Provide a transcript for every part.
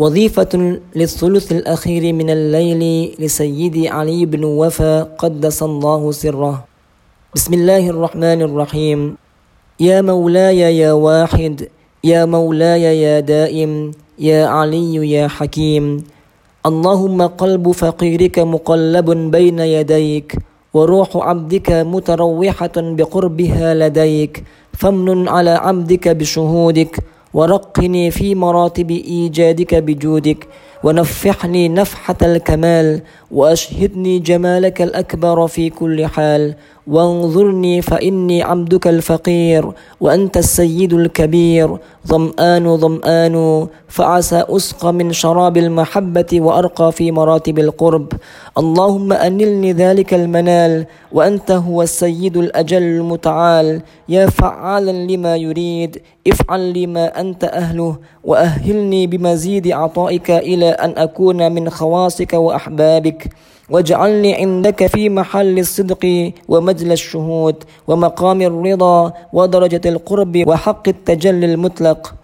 وظيفة للثلث الأخير من الليل لسيدي علي بن وفا قدس الله سره. بسم الله الرحمن الرحيم. يا مولاي يا واحد يا مولاي يا دائم يا علي يا حكيم. اللهم قلب فقيرك مقلب بين يديك وروح عبدك متروحة بقربها لديك. فمن على عبدك بشهودك ورقني في مراتب إيجادك بجودك ونفحني نفحة الكمال وأشهدني جمالك الأكبر في كل حال. وانظرني فإني عبدك الفقير وأنت السيد الكبير. ظمآن ظمآن فعسى أسقى من شراب المحبة وأرقى في مراتب القرب. اللهم أنلني ذلك المنال وأنت هو السيد الأجل المتعال. يا فعالا لما يريد افعل لما أنت أهله. وأهلني بمزيد عطائك إلى أن أكون من خواصك وأحبابك. واجعلني عندك في محل الصدق ومجل الشهود ومقام الرضا ودرجة القرب وحق التجلي المطلق.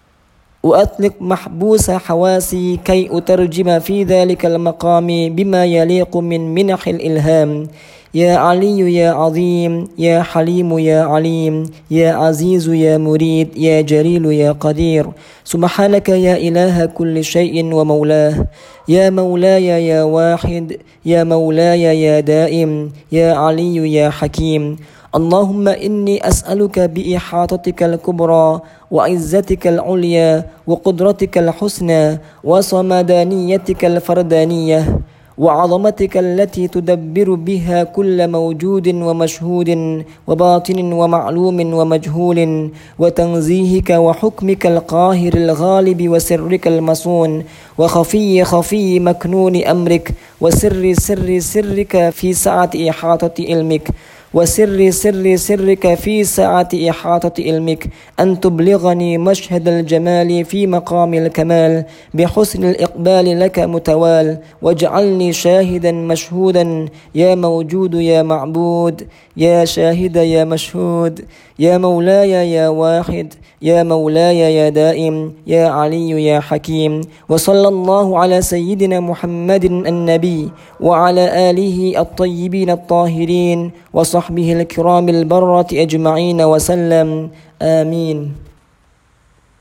وأطلق محبوس حواسي كي أترجم في ذلك المقام بما يليق من منح الإلهام. يا علي يا عظيم يا حليم يا عليم يا عزيز يا مريد يا جليل يا قدير. سبحانك يا إله كل شيء ومولاه. يا مولاي يا واحد يا مولاي يا دائم. يا علي يا حكيم. اللهم إني أسألك بإحاطتك الكبرى وعزتك العليا وقدرتك الحسنى وصمدانيتك الفردانية وعظمتك التي تدبر بها كل موجود ومشهود وباطن ومعلوم ومجهول وتنزيهك وحكمك القاهر الغالب وسرك المصون وخفي خفي مكنون أمرك وسر سر سرك في سعة إحاطة علمك وسر سر سرك في سعة إحاطة علمك أن تبلغني مشهد الجمال في مقام الكمال بحسن الإقبال لك متوال واجعلني شاهدا مشهودا يا موجود يا معبود يا شاهد يا مشهود يا مولاي يا واحد يا مولاي يا دائم يا علي يا حكيم وصلى الله على سيدنا محمد النبي وعلى آله الطيبين الطاهرين وصحبه الكرام البرة أجمعين وسلم آمين.